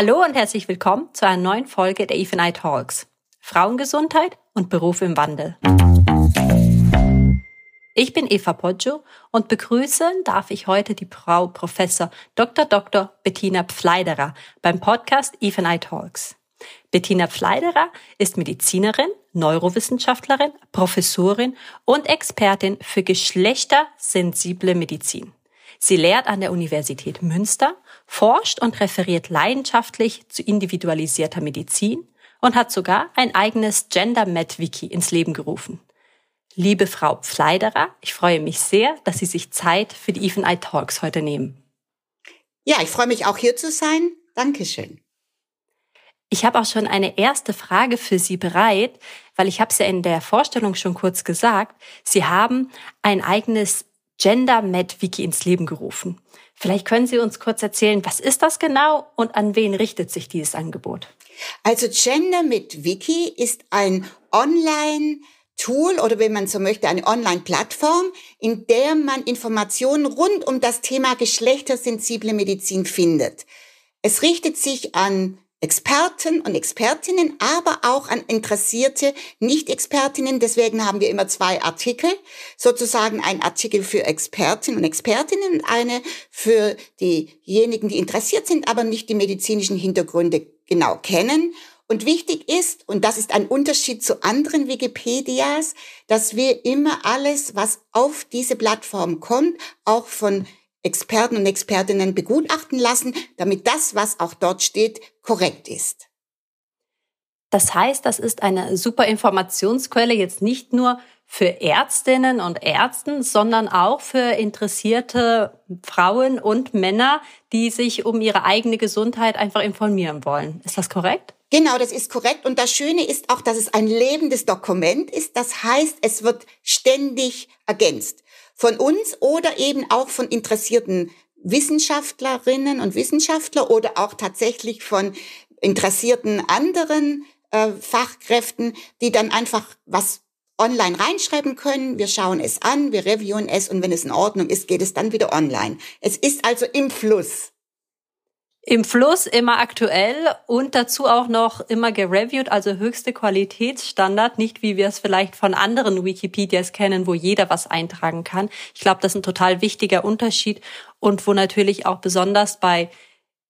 Hallo und herzlich willkommen zu einer neuen Folge der Eve I Talks. Frauengesundheit und Beruf im Wandel. Ich bin Eva Poggio und begrüßen darf ich heute die Frau Professor Dr. Dr. Bettina Pfleiderer beim Podcast Eve I Talks. Bettina Pfleiderer ist Medizinerin, Neurowissenschaftlerin, Professorin und Expertin für geschlechtersensible Medizin. Sie lehrt an der Universität Münster, forscht und referiert leidenschaftlich zu individualisierter Medizin und hat sogar ein eigenes Gender-Med-Wiki ins Leben gerufen. Liebe Frau Pfleiderer, ich freue mich sehr, dass Sie sich Zeit für die Even Eye Talks heute nehmen. Ja, ich freue mich auch hier zu sein. Dankeschön. Ich habe auch schon eine erste Frage für Sie bereit, weil ich habe es ja in der Vorstellung schon kurz gesagt. Sie haben ein eigenes Gender Med Wiki ins Leben gerufen. Vielleicht können Sie uns kurz erzählen, was ist das genau und an wen richtet sich dieses Angebot? Also Gender mit Wiki ist ein Online Tool oder wenn man so möchte, eine Online-Plattform, in der man Informationen rund um das Thema geschlechtersensible Medizin findet. Es richtet sich an Experten und Expertinnen, aber auch an interessierte Nicht-Expertinnen. Deswegen haben wir immer zwei Artikel, sozusagen ein Artikel für Experten und Expertinnen und eine für diejenigen, die interessiert sind, aber nicht die medizinischen Hintergründe genau kennen. Und wichtig ist, und das ist ein Unterschied zu anderen Wikipedias, dass wir immer alles, was auf diese Plattform kommt, auch von Experten und Expertinnen begutachten lassen, damit das, was auch dort steht, korrekt ist. Das heißt, das ist eine super Informationsquelle jetzt nicht nur für Ärztinnen und Ärzten, sondern auch für interessierte Frauen und Männer, die sich um ihre eigene Gesundheit einfach informieren wollen. Ist das korrekt? Genau, das ist korrekt. Und das Schöne ist auch, dass es ein lebendes Dokument ist. Das heißt, es wird ständig ergänzt von uns oder eben auch von interessierten Wissenschaftlerinnen und Wissenschaftler oder auch tatsächlich von interessierten anderen äh, Fachkräften, die dann einfach was online reinschreiben können. Wir schauen es an, wir reviewen es und wenn es in Ordnung ist, geht es dann wieder online. Es ist also im Fluss. Im Fluss immer aktuell und dazu auch noch immer gereviewt, also höchste Qualitätsstandard, nicht wie wir es vielleicht von anderen Wikipedias kennen, wo jeder was eintragen kann. Ich glaube, das ist ein total wichtiger Unterschied und wo natürlich auch besonders bei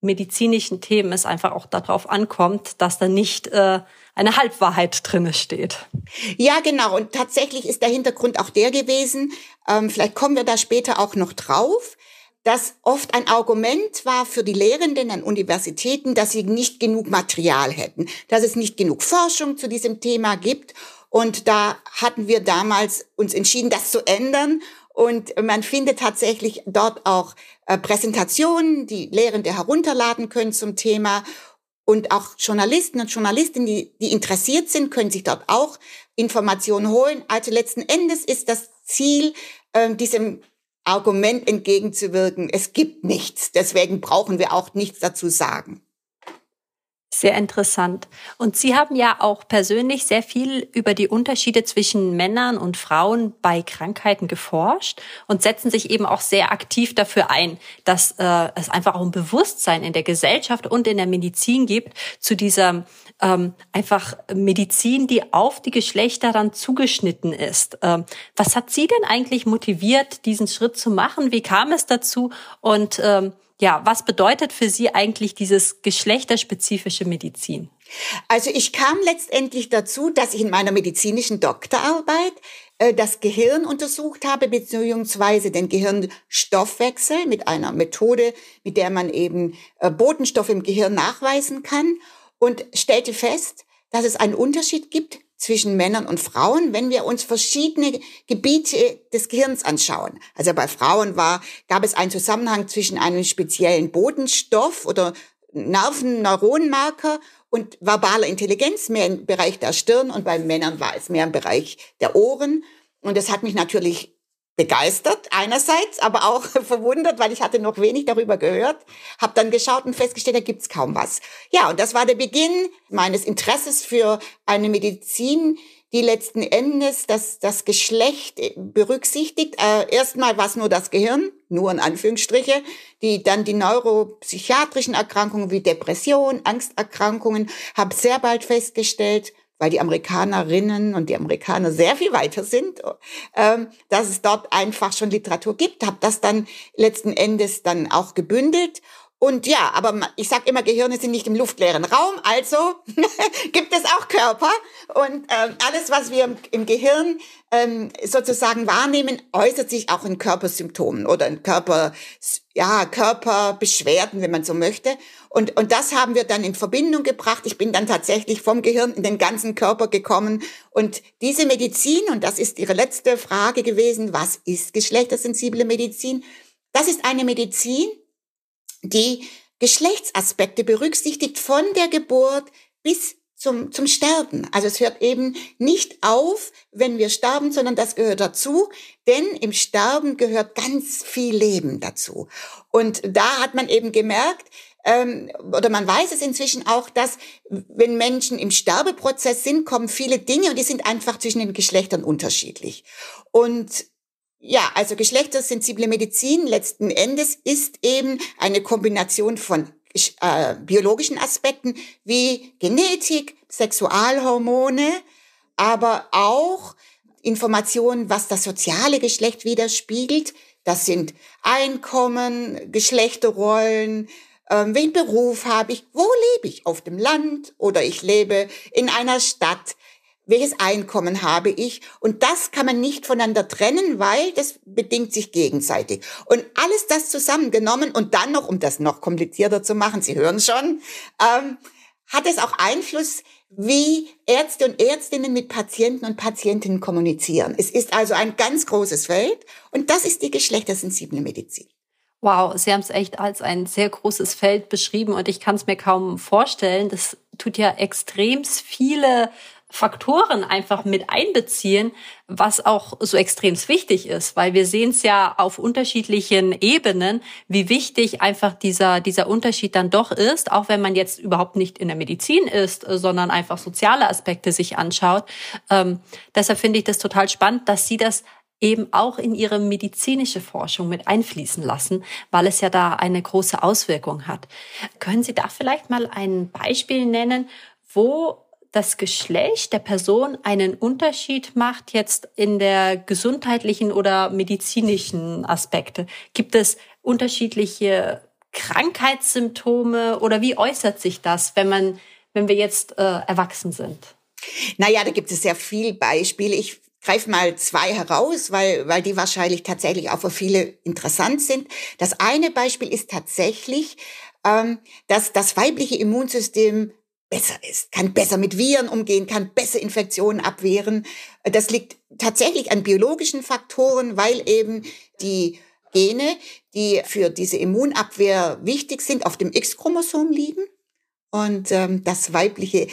medizinischen Themen es einfach auch darauf ankommt, dass da nicht äh, eine Halbwahrheit drinne steht. Ja, genau. Und tatsächlich ist der Hintergrund auch der gewesen, ähm, vielleicht kommen wir da später auch noch drauf, dass oft ein Argument war für die Lehrenden an Universitäten, dass sie nicht genug Material hätten, dass es nicht genug Forschung zu diesem Thema gibt. Und da hatten wir damals uns entschieden, das zu ändern. Und man findet tatsächlich dort auch äh, Präsentationen, die Lehrende herunterladen können zum Thema. Und auch Journalisten und Journalistinnen, die, die interessiert sind, können sich dort auch Informationen holen. Also letzten Endes ist das Ziel, äh, diesem Argument entgegenzuwirken, es gibt nichts, deswegen brauchen wir auch nichts dazu sagen. Sehr interessant. Und Sie haben ja auch persönlich sehr viel über die Unterschiede zwischen Männern und Frauen bei Krankheiten geforscht und setzen sich eben auch sehr aktiv dafür ein, dass äh, es einfach auch ein Bewusstsein in der Gesellschaft und in der Medizin gibt zu dieser ähm, einfach Medizin, die auf die Geschlechter dann zugeschnitten ist. Ähm, was hat Sie denn eigentlich motiviert, diesen Schritt zu machen? Wie kam es dazu? Und ähm, ja, was bedeutet für Sie eigentlich dieses geschlechterspezifische Medizin? Also ich kam letztendlich dazu, dass ich in meiner medizinischen Doktorarbeit äh, das Gehirn untersucht habe, beziehungsweise den Gehirnstoffwechsel mit einer Methode, mit der man eben äh, Botenstoffe im Gehirn nachweisen kann und stellte fest, dass es einen Unterschied gibt zwischen Männern und Frauen, wenn wir uns verschiedene Gebiete des Gehirns anschauen. Also bei Frauen war, gab es einen Zusammenhang zwischen einem speziellen Bodenstoff oder Nerven-Neuronenmarker und verbaler Intelligenz, mehr im Bereich der Stirn und bei Männern war es mehr im Bereich der Ohren. Und das hat mich natürlich begeistert einerseits, aber auch verwundert, weil ich hatte noch wenig darüber gehört, habe dann geschaut und festgestellt, da gibt's kaum was. Ja, und das war der Beginn meines Interesses für eine Medizin, die letzten Endes das, das Geschlecht berücksichtigt. Äh, erstmal war es nur das Gehirn, nur in Anführungsstriche, die dann die neuropsychiatrischen Erkrankungen wie Depression, Angsterkrankungen, habe sehr bald festgestellt, weil die Amerikanerinnen und die Amerikaner sehr viel weiter sind, ähm, dass es dort einfach schon Literatur gibt, habe das dann letzten Endes dann auch gebündelt und ja, aber ich sage immer, Gehirne sind nicht im luftleeren Raum, also gibt es auch Körper. Und ähm, alles, was wir im, im Gehirn ähm, sozusagen wahrnehmen, äußert sich auch in Körpersymptomen oder in Körper, ja, Körperbeschwerden, wenn man so möchte. Und, und das haben wir dann in Verbindung gebracht. Ich bin dann tatsächlich vom Gehirn in den ganzen Körper gekommen. Und diese Medizin, und das ist Ihre letzte Frage gewesen, was ist geschlechtersensible Medizin? Das ist eine Medizin, die Geschlechtsaspekte berücksichtigt von der Geburt bis zum, zum Sterben. Also es hört eben nicht auf, wenn wir sterben, sondern das gehört dazu, denn im Sterben gehört ganz viel Leben dazu. Und da hat man eben gemerkt, ähm, oder man weiß es inzwischen auch, dass wenn Menschen im Sterbeprozess sind, kommen viele Dinge und die sind einfach zwischen den Geschlechtern unterschiedlich. Und ja, also geschlechtersensible Medizin letzten Endes ist eben eine Kombination von äh, biologischen Aspekten wie Genetik, Sexualhormone, aber auch Informationen, was das soziale Geschlecht widerspiegelt. Das sind Einkommen, Geschlechterrollen, äh, welchen Beruf habe ich, wo lebe ich, auf dem Land oder ich lebe in einer Stadt welches Einkommen habe ich. Und das kann man nicht voneinander trennen, weil das bedingt sich gegenseitig. Und alles das zusammengenommen und dann noch, um das noch komplizierter zu machen, Sie hören schon, ähm, hat es auch Einfluss, wie Ärzte und Ärztinnen mit Patienten und Patientinnen kommunizieren. Es ist also ein ganz großes Feld und das ist die geschlechtersensible Medizin. Wow, Sie haben es echt als ein sehr großes Feld beschrieben und ich kann es mir kaum vorstellen. Das tut ja extrem viele Faktoren einfach mit einbeziehen, was auch so extrem wichtig ist, weil wir sehen es ja auf unterschiedlichen Ebenen, wie wichtig einfach dieser, dieser Unterschied dann doch ist, auch wenn man jetzt überhaupt nicht in der Medizin ist, sondern einfach soziale Aspekte sich anschaut. Ähm, deshalb finde ich das total spannend, dass Sie das eben auch in ihre medizinische Forschung mit einfließen lassen, weil es ja da eine große Auswirkung hat. Können Sie da vielleicht mal ein Beispiel nennen, wo das Geschlecht der Person einen Unterschied macht jetzt in der gesundheitlichen oder medizinischen Aspekte? Gibt es unterschiedliche Krankheitssymptome oder wie äußert sich das, wenn man, wenn wir jetzt äh, erwachsen sind? Naja, da gibt es sehr viele Beispiele. Ich greife mal zwei heraus, weil, weil die wahrscheinlich tatsächlich auch für viele interessant sind. Das eine Beispiel ist tatsächlich, ähm, dass das weibliche Immunsystem besser ist, kann besser mit Viren umgehen, kann besser Infektionen abwehren. Das liegt tatsächlich an biologischen Faktoren, weil eben die Gene, die für diese Immunabwehr wichtig sind, auf dem X-Chromosom liegen. Und ähm, das weibliche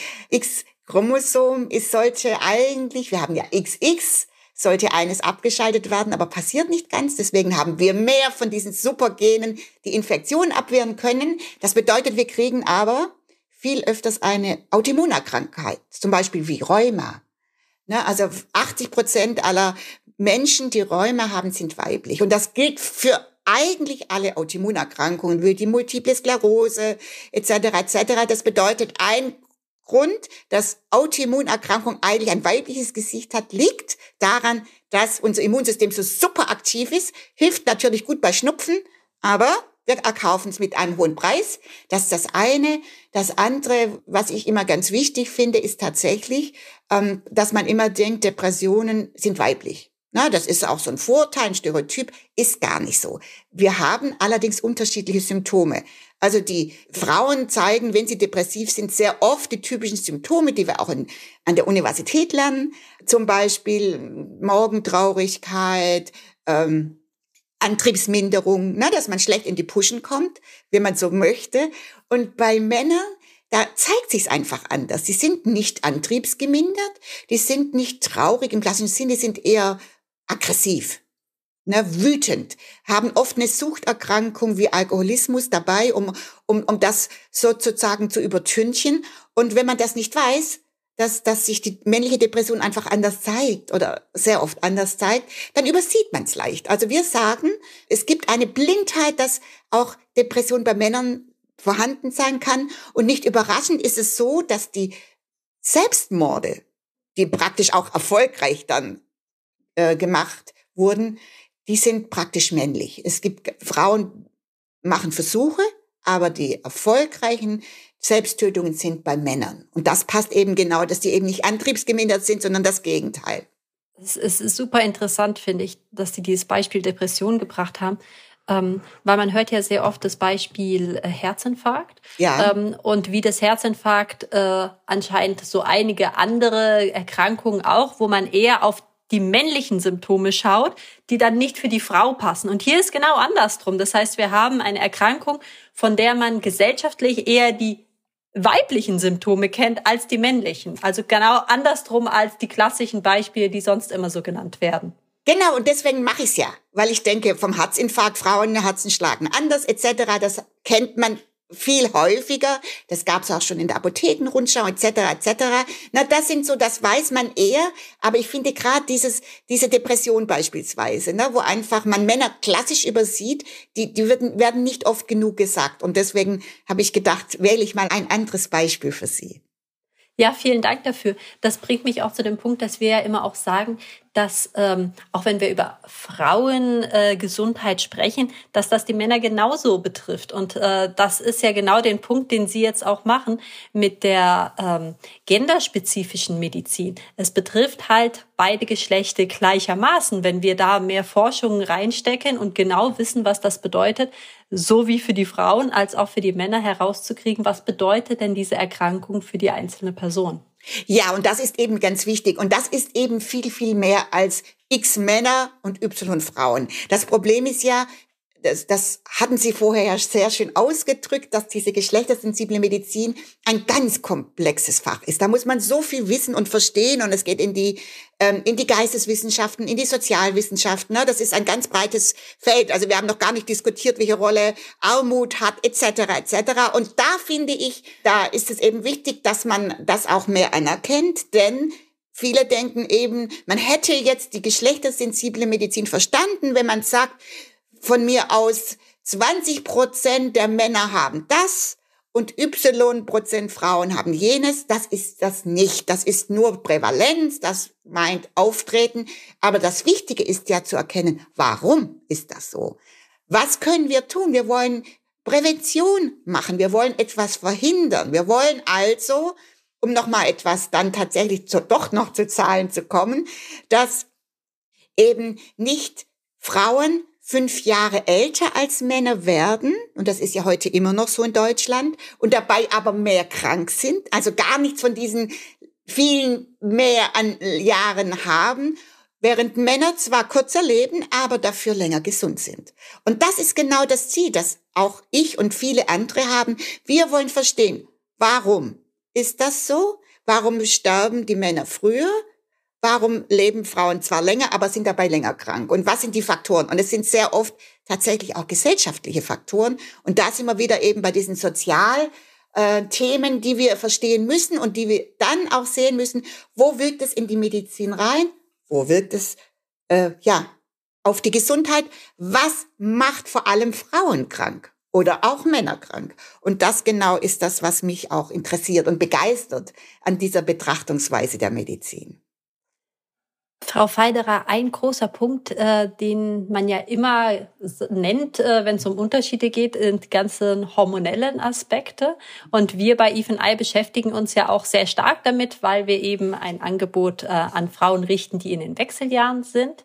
X-Chromosom ist sollte eigentlich, wir haben ja XX, sollte eines abgeschaltet werden, aber passiert nicht ganz. Deswegen haben wir mehr von diesen Supergenen, die Infektionen abwehren können. Das bedeutet, wir kriegen aber viel öfters eine Autoimmunerkrankheit, zum Beispiel wie Rheuma. Ne, also 80 Prozent aller Menschen, die Rheuma haben, sind weiblich. Und das gilt für eigentlich alle Autoimmunerkrankungen, wie die Multiple Sklerose etc. etc. Das bedeutet, ein Grund, dass Autoimmunerkrankung eigentlich ein weibliches Gesicht hat, liegt daran, dass unser Immunsystem so super aktiv ist, hilft natürlich gut bei Schnupfen, aber wir erkaufen es mit einem hohen Preis. Das ist das eine. Das andere, was ich immer ganz wichtig finde, ist tatsächlich, ähm, dass man immer denkt, Depressionen sind weiblich. Na, das ist auch so ein Vorteil, ein Stereotyp, ist gar nicht so. Wir haben allerdings unterschiedliche Symptome. Also die Frauen zeigen, wenn sie depressiv sind, sehr oft die typischen Symptome, die wir auch in, an der Universität lernen. Zum Beispiel Morgentraurigkeit, ähm, Antriebsminderung, ne, dass man schlecht in die Puschen kommt, wenn man so möchte. Und bei Männern, da zeigt sich's einfach anders. Die sind nicht antriebsgemindert, die sind nicht traurig im klassischen Sinne, die sind eher aggressiv, ne, wütend, haben oft eine Suchterkrankung wie Alkoholismus dabei, um, um, um das sozusagen zu übertünchen. Und wenn man das nicht weiß, dass, dass sich die männliche Depression einfach anders zeigt oder sehr oft anders zeigt, dann übersieht man es leicht. Also wir sagen, es gibt eine Blindheit, dass auch Depression bei Männern vorhanden sein kann. Und nicht überraschend ist es so, dass die Selbstmorde, die praktisch auch erfolgreich dann äh, gemacht wurden, die sind praktisch männlich. Es gibt Frauen machen Versuche, aber die erfolgreichen Selbsttötungen sind bei Männern. Und das passt eben genau, dass die eben nicht antriebsgemindert sind, sondern das Gegenteil. Es ist super interessant, finde ich, dass Sie dieses Beispiel Depression gebracht haben. Ähm, weil man hört ja sehr oft das Beispiel äh, Herzinfarkt ja. ähm, und wie das Herzinfarkt äh, anscheinend so einige andere Erkrankungen auch, wo man eher auf die männlichen Symptome schaut, die dann nicht für die Frau passen. Und hier ist genau andersrum. Das heißt, wir haben eine Erkrankung, von der man gesellschaftlich eher die weiblichen Symptome kennt als die männlichen. Also genau andersrum als die klassischen Beispiele, die sonst immer so genannt werden. Genau, und deswegen mache ich es ja, weil ich denke, vom Herzinfarkt, Frauen Herzen schlagen anders etc., das kennt man viel häufiger. Das gab es auch schon in der Apothekenrundschau etc. etc. Na, das sind so, das weiß man eher. Aber ich finde gerade dieses diese Depression beispielsweise, ne, wo einfach man Männer klassisch übersieht, die die werden, werden nicht oft genug gesagt. Und deswegen habe ich gedacht, wähle ich mal ein anderes Beispiel für Sie. Ja, vielen Dank dafür. Das bringt mich auch zu dem Punkt, dass wir ja immer auch sagen, dass ähm, auch wenn wir über Frauengesundheit äh, sprechen, dass das die Männer genauso betrifft. Und äh, das ist ja genau den Punkt, den Sie jetzt auch machen mit der ähm, genderspezifischen Medizin. Es betrifft halt beide Geschlechter gleichermaßen. Wenn wir da mehr Forschungen reinstecken und genau wissen, was das bedeutet, so wie für die Frauen als auch für die Männer herauszukriegen, was bedeutet denn diese Erkrankung für die einzelne Person. Ja, und das ist eben ganz wichtig. Und das ist eben viel, viel mehr als X Männer und Y Frauen. Das Problem ist ja, das, das hatten Sie vorher ja sehr schön ausgedrückt, dass diese geschlechtersensible Medizin ein ganz komplexes Fach ist. Da muss man so viel wissen und verstehen und es geht in die ähm, in die Geisteswissenschaften, in die Sozialwissenschaften. Ne? Das ist ein ganz breites Feld. Also wir haben noch gar nicht diskutiert, welche Rolle Armut hat etc. etc. Und da finde ich, da ist es eben wichtig, dass man das auch mehr anerkennt, denn Viele denken eben, man hätte jetzt die geschlechtersensible Medizin verstanden, wenn man sagt, von mir aus 20 Prozent der Männer haben das und Y Prozent Frauen haben jenes. Das ist das nicht. Das ist nur Prävalenz. Das meint Auftreten. Aber das Wichtige ist ja zu erkennen, warum ist das so? Was können wir tun? Wir wollen Prävention machen. Wir wollen etwas verhindern. Wir wollen also, um nochmal etwas dann tatsächlich zu, doch noch zu Zahlen zu kommen, dass eben nicht Frauen fünf Jahre älter als Männer werden, und das ist ja heute immer noch so in Deutschland, und dabei aber mehr krank sind, also gar nichts von diesen vielen mehr an Jahren haben, während Männer zwar kürzer leben, aber dafür länger gesund sind. Und das ist genau das Ziel, das auch ich und viele andere haben. Wir wollen verstehen, warum ist das so? Warum sterben die Männer früher? Warum leben Frauen zwar länger, aber sind dabei länger krank? Und was sind die Faktoren? Und es sind sehr oft tatsächlich auch gesellschaftliche Faktoren. Und da sind wir wieder eben bei diesen Sozial- äh, die wir verstehen müssen und die wir dann auch sehen müssen, wo wirkt es in die Medizin rein, wo wirkt es äh, ja auf die Gesundheit, was macht vor allem Frauen krank oder auch Männer krank. Und das genau ist das, was mich auch interessiert und begeistert an dieser Betrachtungsweise der Medizin. Frau Feiderer, ein großer Punkt, äh, den man ja immer nennt, äh, wenn es um Unterschiede geht, sind die ganzen hormonellen Aspekte. Und wir bei Even I beschäftigen uns ja auch sehr stark damit, weil wir eben ein Angebot äh, an Frauen richten, die in den Wechseljahren sind.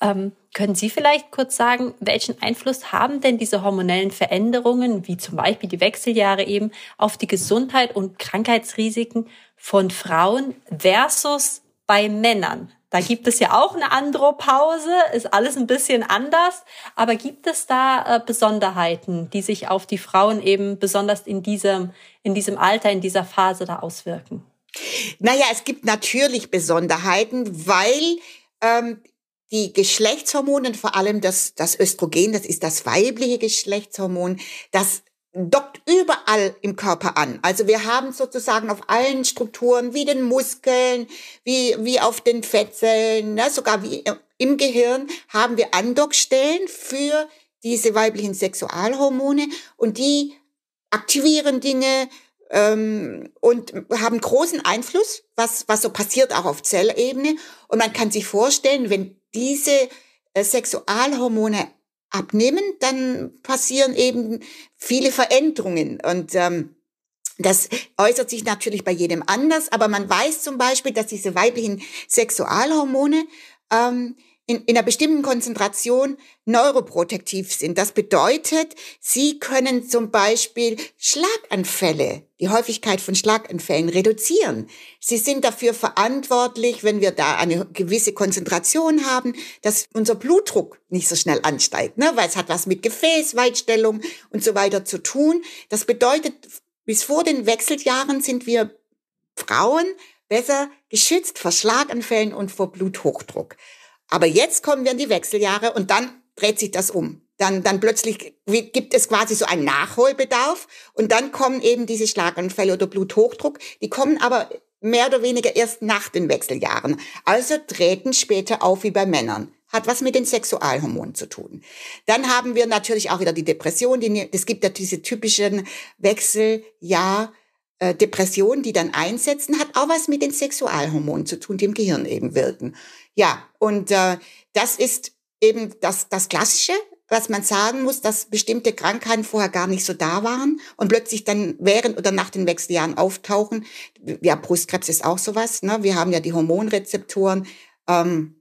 Ähm, können Sie vielleicht kurz sagen, welchen Einfluss haben denn diese hormonellen Veränderungen, wie zum Beispiel die Wechseljahre eben, auf die Gesundheit und Krankheitsrisiken von Frauen versus bei Männern? Da gibt es ja auch eine Andropause, ist alles ein bisschen anders. Aber gibt es da äh, Besonderheiten, die sich auf die Frauen eben besonders in diesem, in diesem Alter, in dieser Phase da auswirken? Naja, es gibt natürlich Besonderheiten, weil ähm, die Geschlechtshormone, vor allem das, das Östrogen, das ist das weibliche Geschlechtshormon, das dockt überall im Körper an. Also wir haben sozusagen auf allen Strukturen, wie den Muskeln, wie, wie auf den Fettzellen, ne, sogar wie im Gehirn, haben wir Andockstellen für diese weiblichen Sexualhormone und die aktivieren Dinge ähm, und haben großen Einfluss, was, was so passiert auch auf Zellebene. Und man kann sich vorstellen, wenn diese äh, Sexualhormone abnehmen, dann passieren eben viele Veränderungen. Und ähm, das äußert sich natürlich bei jedem anders, aber man weiß zum Beispiel, dass diese weiblichen Sexualhormone ähm, in, in einer bestimmten Konzentration neuroprotektiv sind. Das bedeutet, sie können zum Beispiel Schlaganfälle, die Häufigkeit von Schlaganfällen reduzieren. Sie sind dafür verantwortlich, wenn wir da eine gewisse Konzentration haben, dass unser Blutdruck nicht so schnell ansteigt, ne? weil es hat was mit Gefäßweitstellung und so weiter zu tun. Das bedeutet, bis vor den Wechseljahren sind wir Frauen besser geschützt vor Schlaganfällen und vor Bluthochdruck. Aber jetzt kommen wir in die Wechseljahre und dann dreht sich das um. Dann, dann plötzlich gibt es quasi so einen Nachholbedarf und dann kommen eben diese Schlaganfälle oder Bluthochdruck. Die kommen aber mehr oder weniger erst nach den Wechseljahren. Also treten später auf wie bei Männern. Hat was mit den Sexualhormonen zu tun. Dann haben wir natürlich auch wieder die Depression. Die, es gibt ja diese typischen Wechseljahr, äh, Depressionen, die dann einsetzen, hat auch was mit den Sexualhormonen zu tun, die im Gehirn eben wirken. Ja, und äh, das ist eben das, das Klassische, was man sagen muss, dass bestimmte Krankheiten vorher gar nicht so da waren und plötzlich dann während oder nach den Wechseljahren auftauchen. Ja, Brustkrebs ist auch sowas. Ne? Wir haben ja die Hormonrezeptoren. Ähm,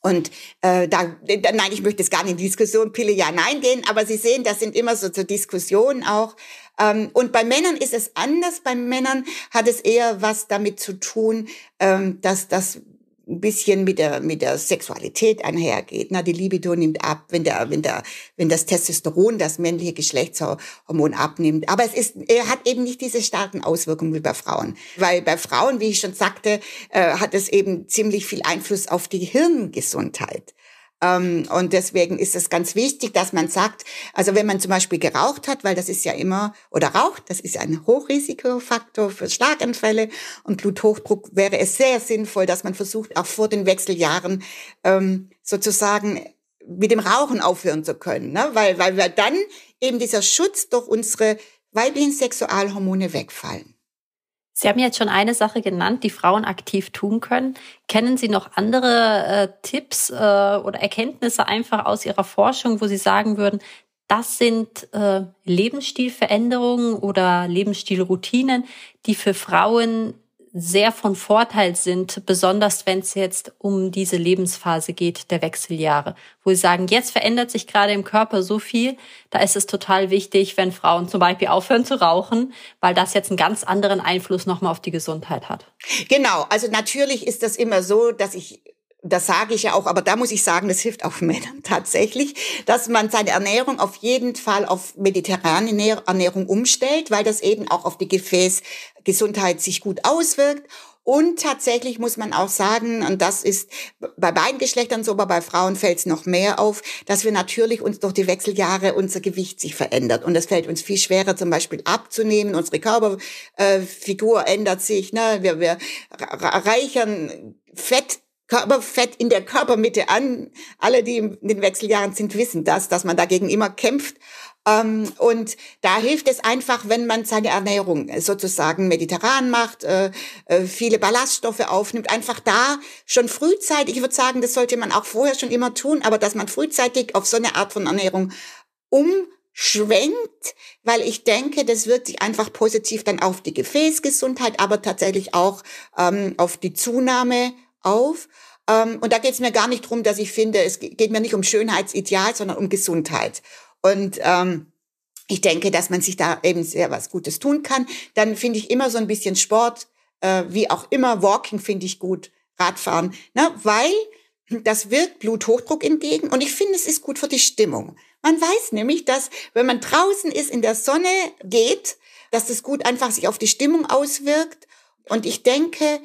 und äh, da, nein, ich möchte jetzt gar nicht in die Diskussion Pille ja, nein gehen, aber Sie sehen, das sind immer so, so Diskussionen auch. Ähm, und bei Männern ist es anders. Bei Männern hat es eher was damit zu tun, ähm, dass das ein bisschen mit der, mit der Sexualität einhergeht. Na, die Libido nimmt ab, wenn der, wenn der, wenn das Testosteron, das männliche Geschlechtshormon abnimmt. Aber es ist, er hat eben nicht diese starken Auswirkungen wie bei Frauen. Weil bei Frauen, wie ich schon sagte, äh, hat es eben ziemlich viel Einfluss auf die Hirngesundheit. Ähm, und deswegen ist es ganz wichtig, dass man sagt, also wenn man zum Beispiel geraucht hat, weil das ist ja immer, oder raucht, das ist ein Hochrisikofaktor für Schlaganfälle und Bluthochdruck, wäre es sehr sinnvoll, dass man versucht, auch vor den Wechseljahren ähm, sozusagen mit dem Rauchen aufhören zu können, ne? weil, weil wir dann eben dieser Schutz durch unsere weiblichen Sexualhormone wegfallen. Sie haben jetzt schon eine Sache genannt, die Frauen aktiv tun können. Kennen Sie noch andere äh, Tipps äh, oder Erkenntnisse einfach aus Ihrer Forschung, wo Sie sagen würden, das sind äh, Lebensstilveränderungen oder Lebensstilroutinen, die für Frauen sehr von Vorteil sind, besonders wenn es jetzt um diese Lebensphase geht der Wechseljahre, wo sie sagen, jetzt verändert sich gerade im Körper so viel, da ist es total wichtig, wenn Frauen zum Beispiel aufhören zu rauchen, weil das jetzt einen ganz anderen Einfluss nochmal auf die Gesundheit hat. Genau, also natürlich ist das immer so, dass ich das sage ich ja auch, aber da muss ich sagen, das hilft auch Männern tatsächlich, dass man seine Ernährung auf jeden Fall auf mediterrane Ernährung umstellt, weil das eben auch auf die Gefäßgesundheit sich gut auswirkt. Und tatsächlich muss man auch sagen, und das ist bei beiden Geschlechtern so, aber bei Frauen fällt es noch mehr auf, dass wir natürlich uns durch die Wechseljahre unser Gewicht sich verändert. Und es fällt uns viel schwerer, zum Beispiel abzunehmen. Unsere Körperfigur äh, ändert sich. Ne? Wir, wir reichern Fett Körperfett in der Körpermitte an. Alle, die in den Wechseljahren sind, wissen das, dass man dagegen immer kämpft. Ähm, und da hilft es einfach, wenn man seine Ernährung sozusagen mediterran macht, äh, äh, viele Ballaststoffe aufnimmt, einfach da schon frühzeitig, ich würde sagen, das sollte man auch vorher schon immer tun, aber dass man frühzeitig auf so eine Art von Ernährung umschwenkt, weil ich denke, das wirkt sich einfach positiv dann auf die Gefäßgesundheit, aber tatsächlich auch ähm, auf die Zunahme auf. Ähm, und da geht es mir gar nicht drum, dass ich finde, es geht mir nicht um Schönheitsideal, sondern um Gesundheit. Und ähm, ich denke, dass man sich da eben sehr was Gutes tun kann. Dann finde ich immer so ein bisschen Sport, äh, wie auch immer, Walking finde ich gut, Radfahren, ne? weil das wirkt Bluthochdruck entgegen und ich finde, es ist gut für die Stimmung. Man weiß nämlich, dass wenn man draußen ist, in der Sonne geht, dass das gut einfach sich auf die Stimmung auswirkt. Und ich denke,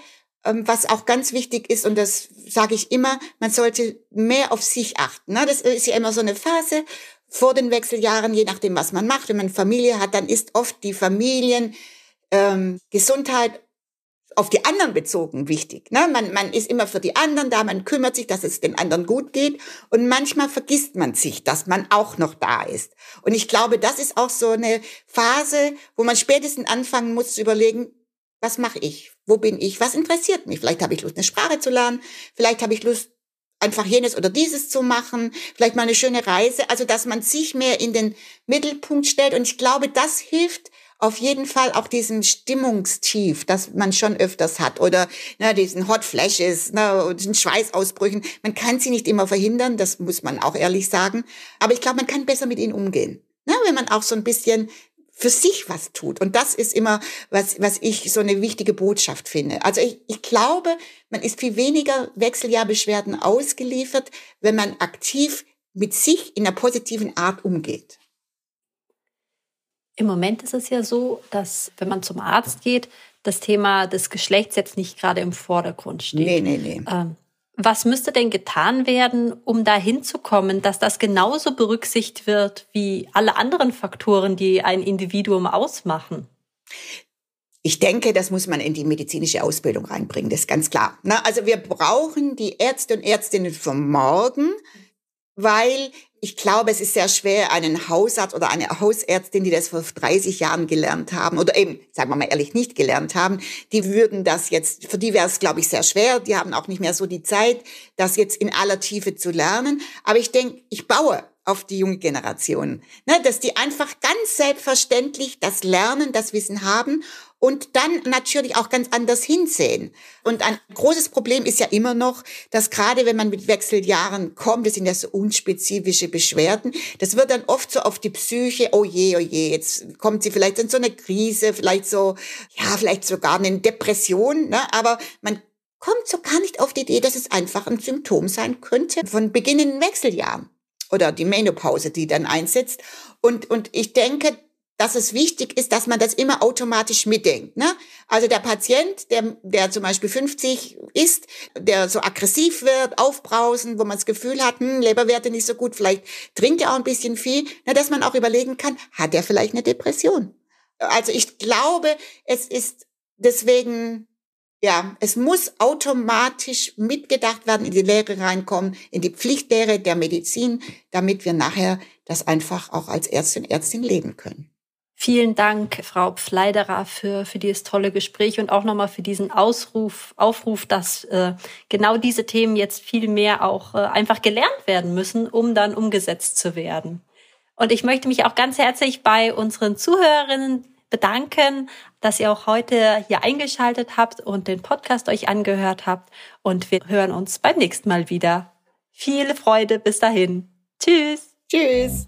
was auch ganz wichtig ist, und das sage ich immer, man sollte mehr auf sich achten. Ne? Das ist ja immer so eine Phase vor den Wechseljahren, je nachdem, was man macht. Wenn man Familie hat, dann ist oft die Familiengesundheit ähm, auf die anderen bezogen wichtig. Ne? Man, man ist immer für die anderen da, man kümmert sich, dass es den anderen gut geht. Und manchmal vergisst man sich, dass man auch noch da ist. Und ich glaube, das ist auch so eine Phase, wo man spätestens anfangen muss zu überlegen, was mache ich? Wo bin ich? Was interessiert mich? Vielleicht habe ich Lust, eine Sprache zu lernen. Vielleicht habe ich Lust, einfach jenes oder dieses zu machen. Vielleicht mal eine schöne Reise. Also, dass man sich mehr in den Mittelpunkt stellt. Und ich glaube, das hilft auf jeden Fall auch diesen Stimmungstief, das man schon öfters hat oder ne, diesen Hot Flashes ne, und diesen Schweißausbrüchen. Man kann sie nicht immer verhindern, das muss man auch ehrlich sagen. Aber ich glaube, man kann besser mit ihnen umgehen. Ne, wenn man auch so ein bisschen für sich was tut. Und das ist immer, was, was ich so eine wichtige Botschaft finde. Also ich, ich glaube, man ist viel weniger Wechseljahrbeschwerden ausgeliefert, wenn man aktiv mit sich in einer positiven Art umgeht. Im Moment ist es ja so, dass wenn man zum Arzt geht, das Thema des Geschlechts jetzt nicht gerade im Vordergrund steht. Nee, nee, nee. Ähm, was müsste denn getan werden, um dahin zu kommen, dass das genauso berücksichtigt wird wie alle anderen Faktoren, die ein Individuum ausmachen? Ich denke, das muss man in die medizinische Ausbildung reinbringen, das ist ganz klar. also wir brauchen die Ärzte und Ärztinnen vom Morgen, weil ich glaube, es ist sehr schwer, einen Hausarzt oder eine Hausärztin, die das vor 30 Jahren gelernt haben oder eben, sagen wir mal ehrlich, nicht gelernt haben, die würden das jetzt, für die wäre es, glaube ich, sehr schwer. Die haben auch nicht mehr so die Zeit, das jetzt in aller Tiefe zu lernen. Aber ich denke, ich baue auf die junge Generation, ne, dass die einfach ganz selbstverständlich das Lernen, das Wissen haben und dann natürlich auch ganz anders hinsehen. Und ein großes Problem ist ja immer noch, dass gerade wenn man mit Wechseljahren kommt, das sind ja so unspezifische Beschwerden, das wird dann oft so auf die Psyche, oh je, oh je, jetzt kommt sie vielleicht in so eine Krise, vielleicht so, ja, vielleicht sogar eine Depression, ne? aber man kommt so gar nicht auf die Idee, dass es einfach ein Symptom sein könnte von beginnenden Wechseljahren oder die Menopause, die dann einsetzt. Und, und ich denke, dass es wichtig ist, dass man das immer automatisch mitdenkt. Ne? Also der Patient, der, der zum Beispiel 50 ist, der so aggressiv wird, aufbrausen, wo man das Gefühl hat, hm, Leberwerte nicht so gut, vielleicht trinkt er auch ein bisschen viel, na, dass man auch überlegen kann, hat er vielleicht eine Depression? Also ich glaube, es ist deswegen, ja, es muss automatisch mitgedacht werden, in die Lehre reinkommen, in die Pflichtlehre der Medizin, damit wir nachher das einfach auch als Ärztin, Ärztin leben können. Vielen Dank, Frau Pfleiderer, für, für dieses tolle Gespräch und auch nochmal für diesen Ausruf, Aufruf, dass äh, genau diese Themen jetzt viel mehr auch äh, einfach gelernt werden müssen, um dann umgesetzt zu werden. Und ich möchte mich auch ganz herzlich bei unseren Zuhörerinnen bedanken, dass ihr auch heute hier eingeschaltet habt und den Podcast euch angehört habt. Und wir hören uns beim nächsten Mal wieder. Viel Freude bis dahin. Tschüss. Tschüss.